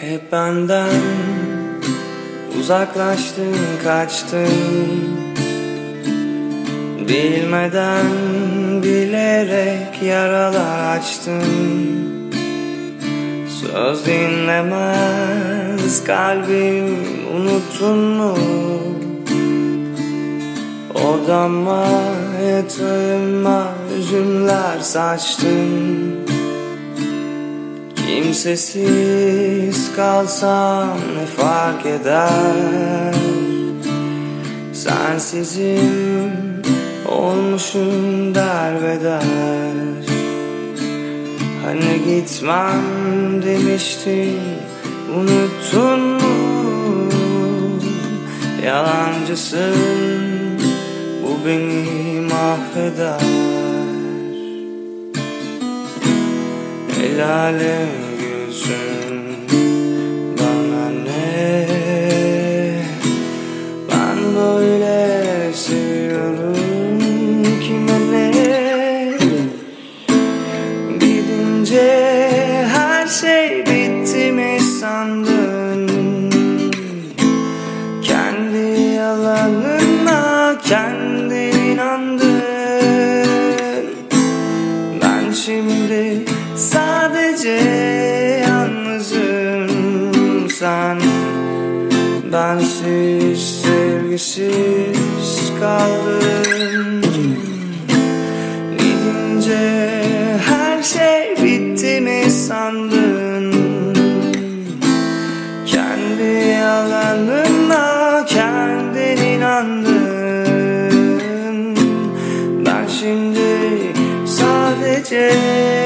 Hep benden uzaklaştın kaçtın. Bilmeden bilerek yaralar açtın. Söz dinlemez kalbim unuttun mu? Odama yatağıma üzümler saçtın Kimsesiz kalsam ne fark eder? Sensizim olmuşum derbeder. Hani gitmem demiştin unuttun mu? Yalancısın bu beni mahveder El alem gülsün. Bana ne? Ben böyle seviyorum. Kime ne? Gidince her şey bitti mi sandın? Kendi yalanına kendi inandın. Ben şimdi sadece yalnızım sen. Bensiz sevgisiz kaldın Gidince her şey bitti mi sandın? Kendi yalanına kendin inandın. Ben şimdi sadece